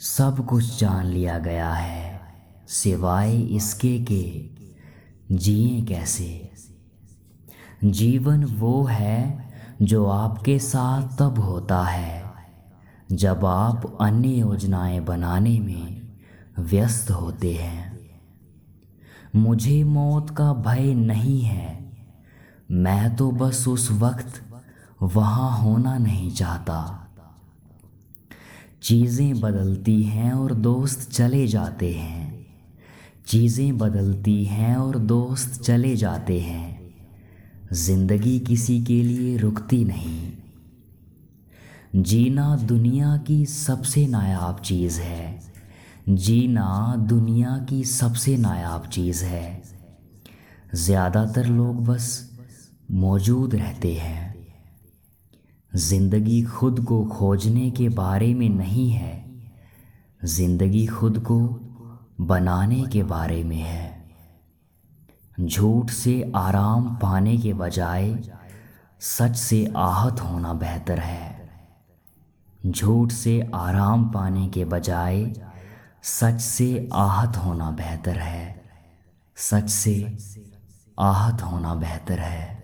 सब कुछ जान लिया गया है, सिवाय इसके के जिए कैसे। जीवन वो है जो आपके साथ तब होता है, जब आप अन्य योजनाएँ बनाने में व्यस्त होते हैं। मुझे मौत का भय नहीं है, मैं तो बस उस वक्त वहाँ होना नहीं चाहता। चीज़ें बदलती हैं और दोस्त चले जाते हैं। चीज़ें बदलती हैं और दोस्त चले जाते हैं। ज़िंदगी किसी के लिए रुकती नहीं। जीना दुनिया की सबसे नायाब चीज़ है। जीना दुनिया की सबसे नायाब चीज़ है। ज़्यादातर लोग बस मौजूद रहते हैं। ज़िंदगी खुद को खोजने के बारे में नहीं है। ज़िंदगी खुद को बनाने के बारे में है। झूठ से आराम पाने के बजाय सच से आहत होना बेहतर है। झूठ से आराम पाने के बजाय सच से आहत होना बेहतर है। सच से आहत होना बेहतर है।